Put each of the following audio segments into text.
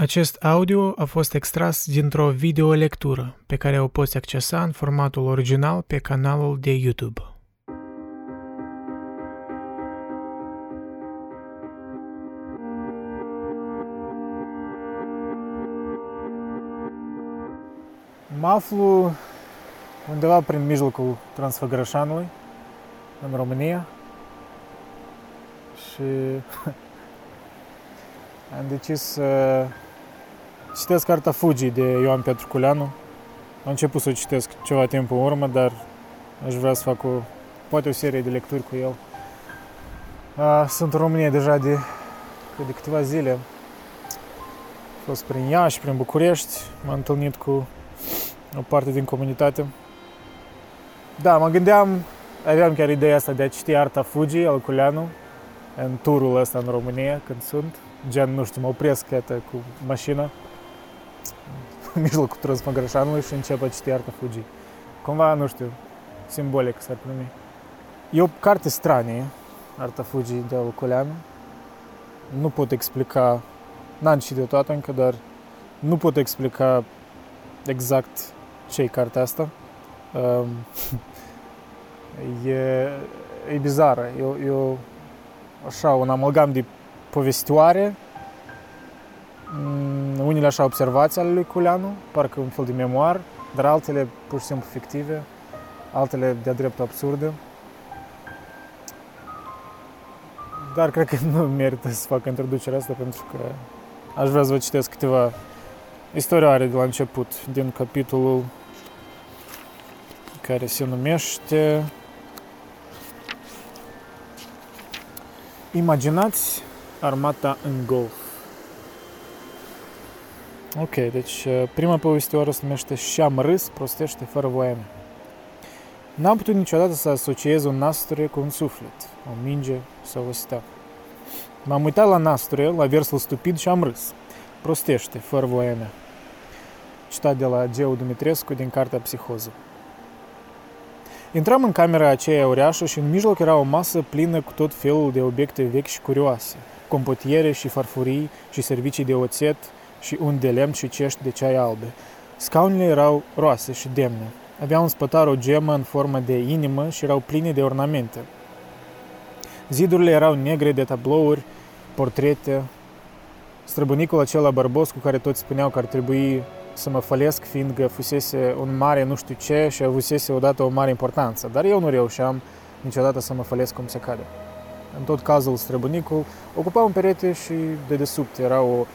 Acest audio a fost extras dintr-o videolectură pe care o poți accesa în formatul original pe canalul de YouTube. Mă aflu undeva prin mijlocul Transfăgărășanului, în România, și am decis să citesc cartea Fugi de Ioan Petru Culeanu. Am început să o citesc ceva timp în urmă, dar aș vrea să fac o, poate o serie de lecturi cu el. Sunt în România deja de, de câteva zile. Am fost prin Iași, prin București, m-am întâlnit cu o parte din comunitate. Da, mă gândeam, aveam chiar ideea asta de a citi Arta Fugi al Culeanu în turul ăsta în România când sunt. Gen, nu știu, mă opresc iată, cu mașina în mijlocul Transmăgrășanului și încep a citi Arta Fugi. Cumva, nu știu, simbolic s-ar primi. E o carte stranie, Arta Fugi de Alcoleanu. Nu pot explica, n-am citit-o toată încă, dar nu pot explica exact ce e cartea asta. Um, e, e bizară, e, e o, așa, un amalgam de povestioare, mm, unele așa observații ale lui Culeanu, parcă un fel de memoar, dar altele pur și simplu fictive, altele de-a dreptul absurde. Dar cred că nu merită să fac introducerea asta pentru că aș vrea să vă citesc câteva istorioare de la început din capitolul care se numește Imaginați armata în golf. Ok, deci prima povestioară se numește Și am râs, prostește, fără voia mea. N-am putut niciodată să asociez un nasture cu un suflet, o minge sau o stea. M-am uitat la nasture, la versul stupid și am râs. Prostește, fără voia mea. Citat de la Geo Dumitrescu din cartea Psihoză. Intram în camera aceea uriașă și în mijloc era o masă plină cu tot felul de obiecte vechi și curioase, compotiere și farfurii și servicii de oțet și un de lemn și cești de ceai albe. Scaunele erau roase și demne. Aveau în spătar o gemă în formă de inimă și erau pline de ornamente. Zidurile erau negre de tablouri, portrete. Străbunicul acela bărbos cu care toți spuneau că ar trebui să mă fălesc, fiindcă fusese un mare nu știu ce și avusese odată o mare importanță. Dar eu nu reușeam niciodată să mă fălesc cum se cade. În tot cazul, străbunicul ocupa un perete și de desubt era o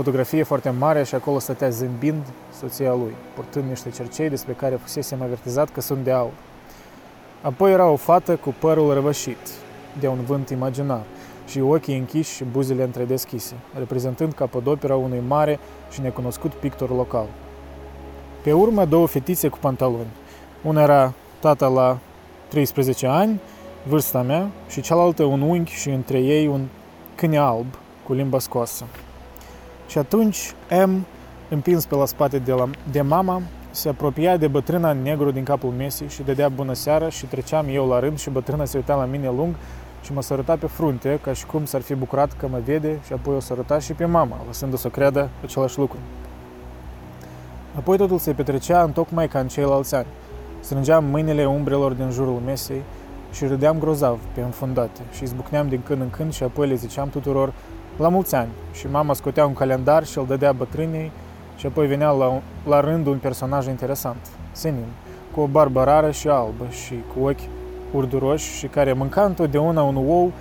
fotografie foarte mare și acolo stătea zâmbind soția lui, purtând niște cercei despre care fusesem avertizat că sunt de aur. Apoi era o fată cu părul răvășit, de un vânt imaginar, și ochii închiși și buzele întredeschise, reprezentând capodopera unui mare și necunoscut pictor local. Pe urmă, două fetițe cu pantaloni. Una era tata la 13 ani, vârsta mea, și cealaltă un unghi și între ei un câine alb cu limba scoasă. Și atunci M, împins pe la spate de, la, de mama, se apropia de bătrâna negru din capul mesei și dădea bună seara și treceam eu la rând și bătrâna se uita la mine lung și mă săruta pe frunte, ca și cum s-ar fi bucurat că mă vede și apoi o săruta și pe mama, lăsându-o să creadă același lucru. Apoi totul se petrecea în tocmai ca în ceilalți ani. Strângeam mâinile umbrelor din jurul mesei și râdeam grozav pe înfundate și izbucneam din când în când și apoi le ziceam tuturor la mulți ani și mama scotea un calendar și îl dădea bătrânei și apoi venea la, la rând un personaj interesant, senin, cu o barbă rară și albă și cu ochi urduroși și care mânca întotdeauna un ou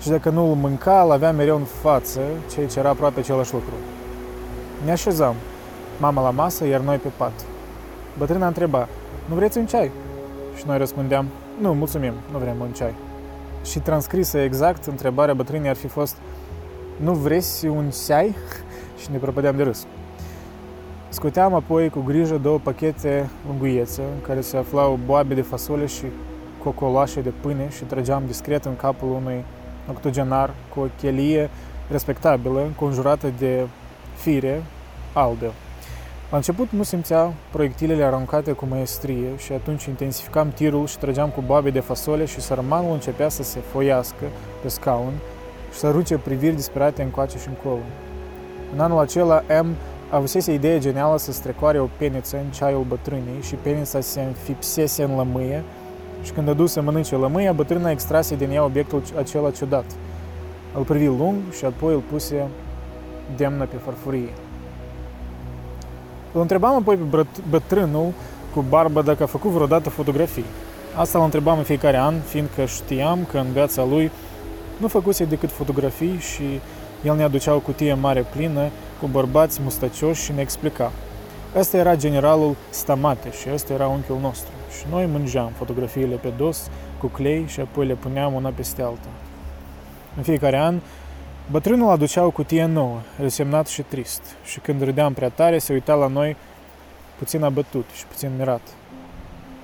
și dacă nu îl mânca, îl avea mereu în față, ceea ce era aproape același lucru. Ne așezam, mama la masă, iar noi pe pat. Bătrâna întreba, nu vreți un ceai? Și noi răspundeam, nu, mulțumim, nu vrem un ceai. Și transcrisă exact, întrebarea bătrânii ar fi fost, nu vreți un ceai? și ne prăpădeam de râs. Scoteam apoi cu grijă două pachete unguiețe, în care se aflau boabe de fasole și cocoloașe de pâine și trăgeam discret în capul unui octogenar cu o chelie respectabilă, conjurată de fire albe. La început nu simțea proiectilele aruncate cu maestrie și atunci intensificam tirul și trăgeam cu boabe de fasole și sărmanul începea să se foiască pe scaun și să ruce priviri disperate încoace și încolo. În anul acela, M avusese ideea genială să strecoare o peniță în ceaiul bătrânei și penița se înfipsese în lămâie și când a dus să mănânce lămâia, bătrâna extrase din ea obiectul acela ciudat. Îl privi lung și apoi îl puse demnă pe farfurie. Îl întrebam apoi pe bătrânul cu barbă dacă a făcut vreodată fotografii. Asta îl întrebam în fiecare an, fiindcă știam că în viața lui nu făcuse decât fotografii și el ne aducea o cutie mare plină cu bărbați mustacioși și ne explica. Ăsta era generalul Stamate și ăsta era unchiul nostru. Și noi mângeam fotografiile pe dos cu clei și apoi le puneam una peste alta. În fiecare an, bătrânul aducea o cutie nouă, resemnat și trist, și când râdeam prea tare, se uita la noi puțin abătut și puțin mirat.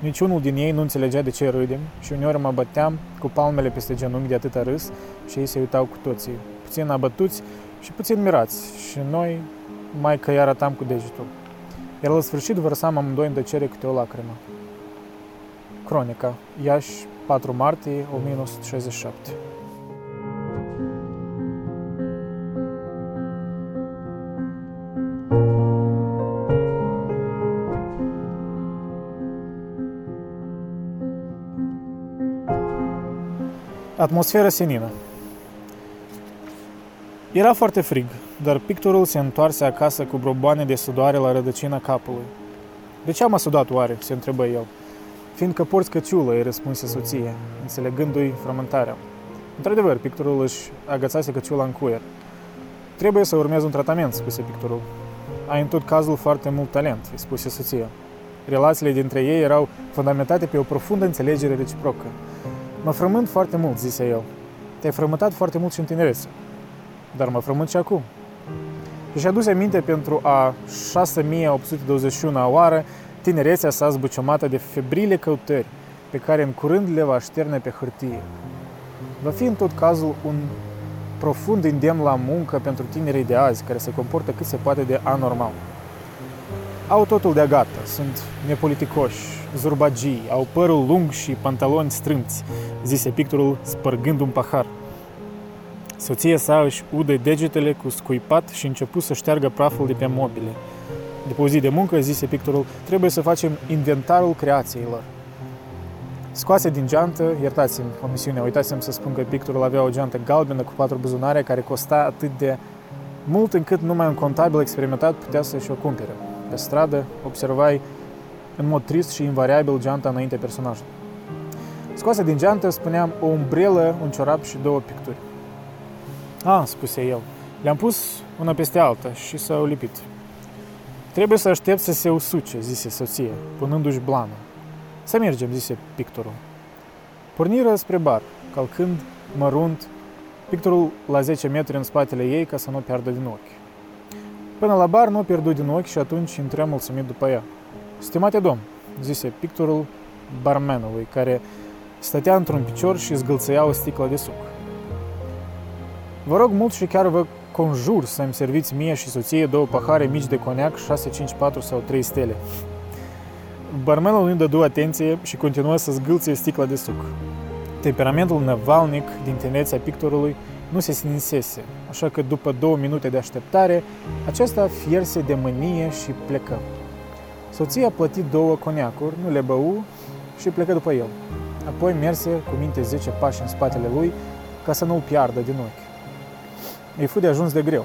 Niciunul din ei nu înțelegea de ce râdem și uneori mă băteam cu palmele peste genunchi de atâta râs și ei se uitau cu toții, puțin abătuți și puțin mirați și noi mai că îi arătam cu degetul. Iar la sfârșit vărsam amândoi în tăcere câte o lacrimă. Cronica, Iași, 4 martie 1967 Atmosfera senină. Era foarte frig, dar pictorul se întoarse acasă cu broboane de sudoare la rădăcina capului. De ce am sudat oare? se întrebă el. Fiindcă porți căciulă, îi răspunse soție, înțelegându-i frământarea. Într-adevăr, pictorul își agățase căciula în cuier. Trebuie să urmez un tratament, spuse pictorul. Ai în tot cazul foarte mult talent, îi spuse soția. Relațiile dintre ei erau fundamentate pe o profundă înțelegere reciprocă. Mă frământ foarte mult, zise el. Te-ai frământat foarte mult și în tinerețe. Dar mă frământ și acum. Și a dus aminte pentru a 6821 oară tinerețea sa zbuciumată de febrile căutări, pe care în curând le va șterne pe hârtie. Va fi în tot cazul un profund îndemn la muncă pentru tinerii de azi, care se comportă cât se poate de anormal. Au totul de gata, sunt nepoliticoși, zurbagii, au părul lung și pantaloni strâmți, zise pictorul spărgând un pahar. Soția sa își udă degetele cu scuipat și început să șteargă praful de pe mobile. După o zi de muncă, zise pictorul, trebuie să facem inventarul creațiilor. Scoase din geantă, iertați-mi omisiunea, uitați-mi să spun că pictorul avea o geantă galbenă cu patru buzunare care costa atât de mult încât numai un contabil experimentat putea să-și o cumpere. Pe stradă observai în mod trist și invariabil geanta înainte personajului. Scoase din geantă, spuneam, o umbrelă, un ciorap și două picturi. A, spuse el, le-am pus una peste alta și s-au lipit. Trebuie să aștept să se usuce, zise soția, punându-și blană. Să mergem, zise pictorul. Porniră spre bar, calcând mărunt pictorul la 10 metri în spatele ei ca să nu piardă din ochi. Până la bar nu pierdut din ochi și atunci intrăm mulțumit după ea. Stimate domn, zise pictorul barmenului, care stătea într-un picior și zgâlțăia o sticlă de suc. Vă rog mult și chiar vă conjur să-mi serviți mie și soției două pahare mici de coniac, 6, 5, 4 sau 3 stele. Barmenul nu dădu atenție și continuă să zgâlțe sticla de suc. Temperamentul năvalnic din tinețea pictorului nu se sninsese, așa că după două minute de așteptare, acesta fierse de mânie și plecă. Soția a plătit două coniacuri, nu le bău și plecă după el. Apoi merse cu minte 10 pași în spatele lui ca să nu-l piardă din ochi. Îi fu de ajuns de greu,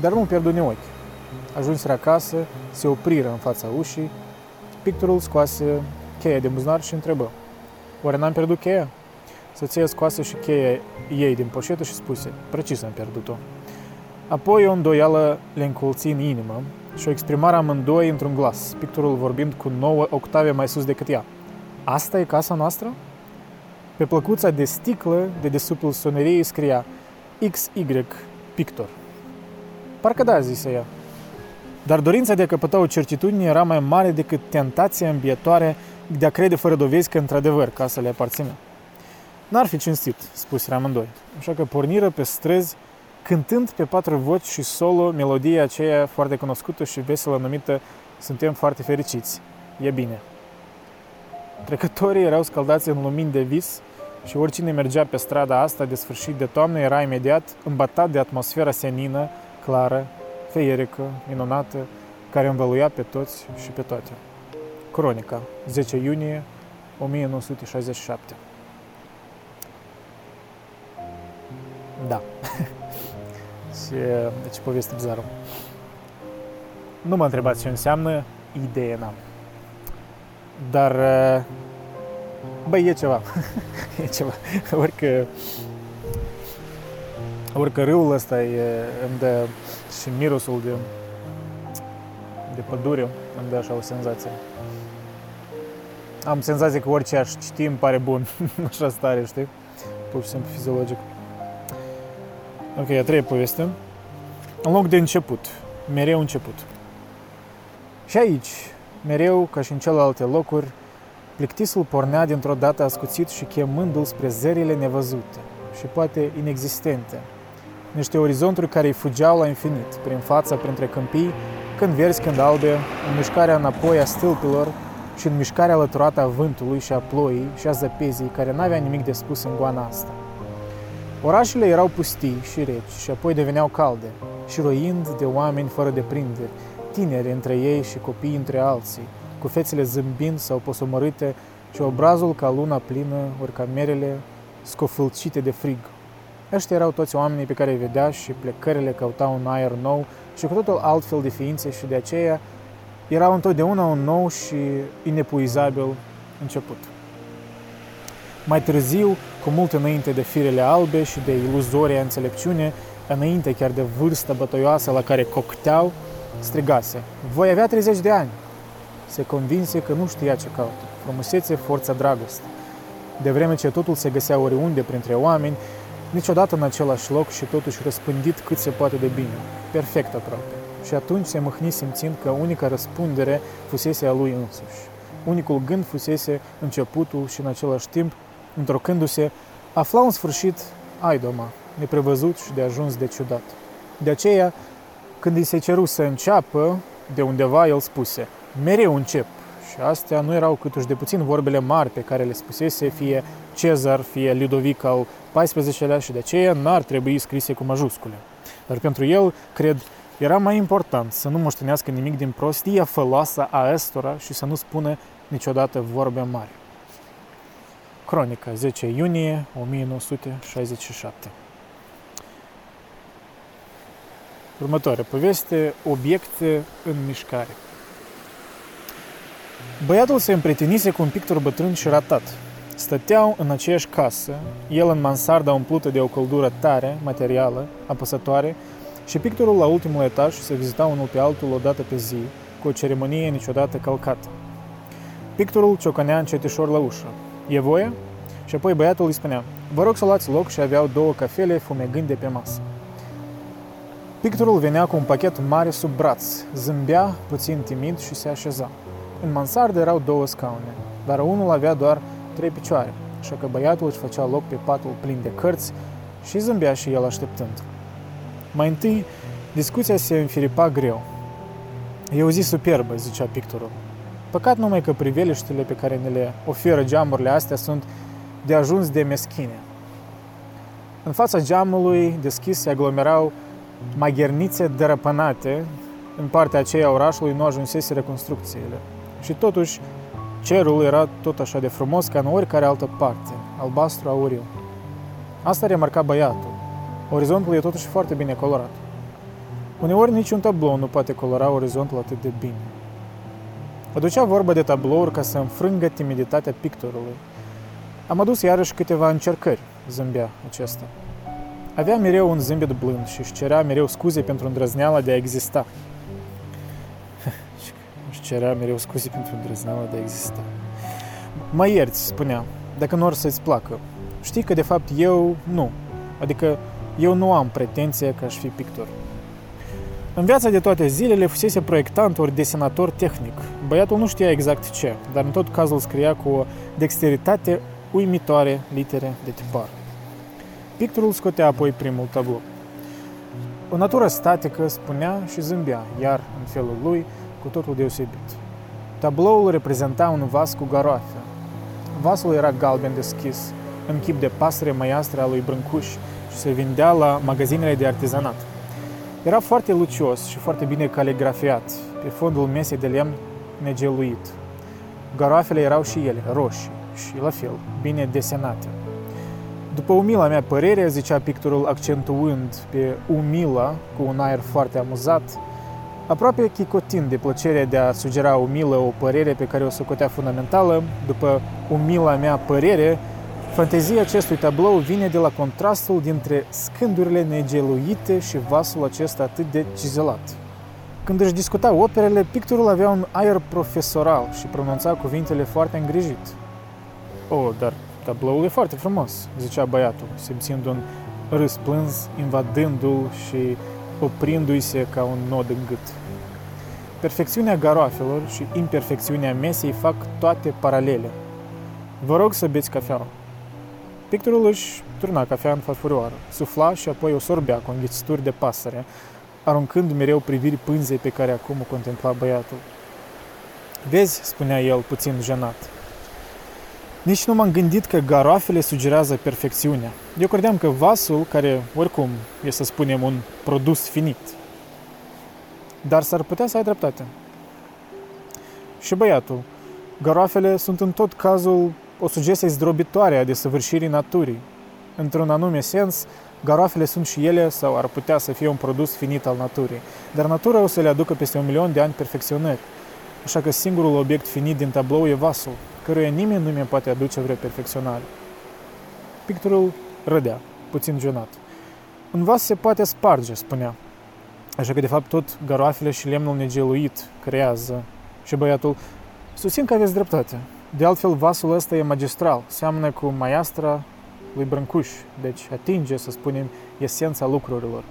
dar nu pierdu din ochi. Ajunseră acasă, se opriră în fața ușii, pictorul scoase cheia de buzunar și întrebă. Oare n-am pierdut cheia? Soția scoase și cheia ei din poșetă și spuse, precis am pierdut-o. Apoi o îndoială le încolți în inimă și o exprimare amândoi într-un glas, pictorul vorbind cu nouă octave mai sus decât ea. Asta e casa noastră? Pe plăcuța de sticlă de desubtul soneriei scria XY Pictor. Parcă da, zise ea. Dar dorința de a căpăta o certitudine era mai mare decât tentația îmbietoare de a crede fără dovezi că într-adevăr casa le aparține. N-ar fi cinstit, spuse amândoi, așa că porniră pe străzi cântând pe patru voci și solo melodia aceea foarte cunoscută și veselă numită Suntem foarte fericiți. E bine. Trecătorii erau scaldați în lumini de vis și oricine mergea pe strada asta de sfârșit de toamnă era imediat îmbatat de atmosfera senină, clară, feierică, minunată, care învăluia pe toți și pe toate. Cronica, 10 iunie 1967. Da. și deci poveste bizară. Nu mă întrebați ce înseamnă, idee n-am. Dar, băi, e ceva. e ceva. Orică, orică râul ăsta e, îmi dă și mirosul de, de pădure îmi dă așa o senzație. Am senzația că orice aș citi îmi pare bun. așa stare, știi? Pur și simplu fiziologic. Ok, a treia poveste. În loc de început. Mereu început. Și aici, mereu, ca și în celelalte locuri, plictisul pornea dintr-o dată ascuțit și chemându-l spre zările nevăzute și poate inexistente. Niște orizonturi care îi fugeau la infinit, prin fața, printre câmpii, când verzi, când albe, în mișcarea înapoi a stâlpilor și în mișcarea alăturată a vântului și a ploii și a zăpezii, care n-avea nimic de spus în goana asta. Orașele erau pustii și reci și apoi deveneau calde, și șroind de oameni fără de prinderi, tineri între ei și copii între alții, cu fețele zâmbind sau posomorâte și obrazul ca luna plină, ori ca merele scofâlcite de frig. Ăștia erau toți oamenii pe care îi vedea și plecările căutau un aer nou și cu totul altfel de ființe și de aceea erau întotdeauna un nou și inepuizabil început. Mai târziu, cu mult înainte de firele albe și de iluzoria înțelepciune, înainte chiar de vârsta bătoioasă la care cocteau, strigase, voi avea 30 de ani. Se convinse că nu știa ce caută, frumusețe, forța, dragoste. De vreme ce totul se găsea oriunde printre oameni, niciodată în același loc și totuși răspândit cât se poate de bine, perfect aproape. Și atunci se mâhni simțind că unica răspundere fusese a lui însuși. Unicul gând fusese începutul și în același timp, întorcându-se, afla un sfârșit aidoma, neprevăzut și de ajuns de ciudat. De aceea, când îi se ceru să înceapă, de undeva el spuse, mereu încep. Și astea nu erau câtuși de puțin vorbele mari pe care le spusese fie Cezar, fie Ludovic al XIV-lea și de aceea n-ar trebui scrise cu majuscule. Dar pentru el, cred, era mai important să nu moștenească nimic din prostia făloasă a estora și să nu spună niciodată vorbe mari. Cronica, 10 iunie 1967 Următoare poveste, obiecte în mișcare. Băiatul se împretinise cu un pictor bătrân și ratat. Stăteau în aceeași casă, el în mansarda umplută de o căldură tare, materială, apăsătoare, și pictorul la ultimul etaj se vizita unul pe altul o dată pe zi, cu o ceremonie niciodată călcată. Pictorul ciocănea încetișor la ușă. E voie? Și apoi băiatul îi spunea, vă rog să luați loc și aveau două cafele fumegând de pe masă. Pictorul venea cu un pachet mare sub braț, zâmbea puțin timid și se așeza. În mansardă erau două scaune, dar unul avea doar trei picioare, așa că băiatul își făcea loc pe patul plin de cărți și zâmbea și el așteptând. Mai întâi, discuția se înfiripa greu. E o zi superbă, zicea pictorul. Păcat numai că priveliștile pe care ne le oferă geamurile astea sunt de ajuns de meschine. În fața geamului deschis se aglomerau maghernițe dărăpânate, în partea aceea orașului nu ajunsese reconstrucțiile. Și totuși, cerul era tot așa de frumos ca în oricare altă parte, albastru auriu. Asta remarca băiatul. Orizontul e totuși foarte bine colorat. Uneori niciun tablou nu poate colora orizontul atât de bine. Aducea vorba de tablouri ca să înfrângă timiditatea pictorului. Am adus iarăși câteva încercări, zâmbea acesta. Avea mereu un zâmbet blând și își cerea mereu scuze pentru îndrăzneala de a exista. își cerea mereu scuze pentru îndrăzneala de a exista. Mă ierți, spunea, dacă nu or să-ți placă. Știi că de fapt eu nu. Adică eu nu am pretenția că aș fi pictor. În viața de toate zilele fusese proiectant ori desenator tehnic. Băiatul nu știa exact ce, dar în tot cazul scria cu o dexteritate uimitoare litere de tipar. Pictorul scotea apoi primul tablou. O natură statică spunea și zâmbea, iar, în felul lui, cu totul deosebit. Tabloul reprezenta un vas cu garoafe. Vasul era galben deschis, în chip de pasăre măiastră a lui Brâncuș și se vindea la magazinele de artizanat. Era foarte lucios și foarte bine caligrafiat, pe fondul mesei de lemn negeluit. Garoafele erau și ele roșii și, la fel, bine desenate. După umila mea părere, zicea pictorul accentuând pe umila cu un aer foarte amuzat, aproape chicotind de plăcerea de a sugera umilă o părere pe care o socotea fundamentală, după umila mea părere, fantezia acestui tablou vine de la contrastul dintre scândurile negeluite și vasul acesta atât de cizelat. Când își discuta operele, pictorul avea un aer profesoral și pronunța cuvintele foarte îngrijit. O, oh, dar tabloul e foarte frumos, zicea băiatul, simțind un râs plâns, invadându-l și oprindu-i se ca un nod în gât. Perfecțiunea garoafelor și imperfecțiunea mesei fac toate paralele. Vă rog să beți cafea. Pictorul își turna cafea în farfurioară, sufla și apoi o sorbea cu înghițituri de pasăre, aruncând mereu priviri pânzei pe care acum o contempla băiatul. Vezi, spunea el, puțin jenat, nici nu m-am gândit că garoafele sugerează perfecțiunea. Eu credeam că vasul, care oricum e să spunem un produs finit, dar s-ar putea să ai dreptate. Și băiatul, garoafele sunt în tot cazul o sugestie zdrobitoare a desăvârșirii naturii. Într-un anume sens, garoafele sunt și ele sau ar putea să fie un produs finit al naturii, dar natura o să le aducă peste un milion de ani perfecționări. Așa că singurul obiect finit din tablou e vasul, căruia nimeni nu mi poate aduce vreo perfecționare. Pictorul râdea, puțin jenat. Un vas se poate sparge, spunea. Așa că, de fapt, tot garoafele și lemnul negeluit creează. Și băiatul, susțin că aveți dreptate. De altfel, vasul ăsta e magistral, seamănă cu maiastra lui Brâncuș, deci atinge, să spunem, esența lucrurilor.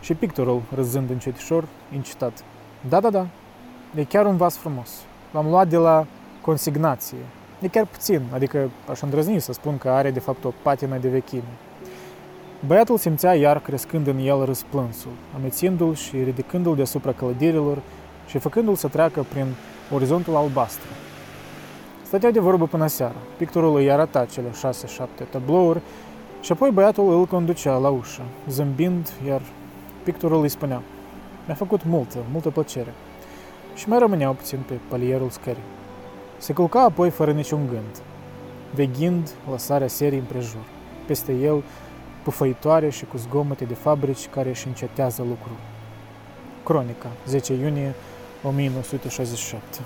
Și pictorul, râzând încetișor, incitat. Da, da, da, e chiar un vas frumos. L-am luat de la consignație. E chiar puțin, adică aș îndrăzni să spun că are de fapt o patină de vechime. Băiatul simțea iar crescând în el răsplânsul, amețindu-l și ridicându-l deasupra clădirilor și făcându-l să treacă prin orizontul albastru. Stătea de vorbă până seara. Pictorul îi arăta cele șase-șapte tablouri și apoi băiatul îl conducea la ușă, zâmbind, iar pictorul îi spunea Mi-a făcut multă, multă plăcere. Și mai rămâneau puțin pe palierul scării. Se culca apoi fără niciun gând, veghind lăsarea serii împrejur. Peste el, pufăitoare și cu zgomote de fabrici care își încetează lucrul. Cronica, 10 iunie 1967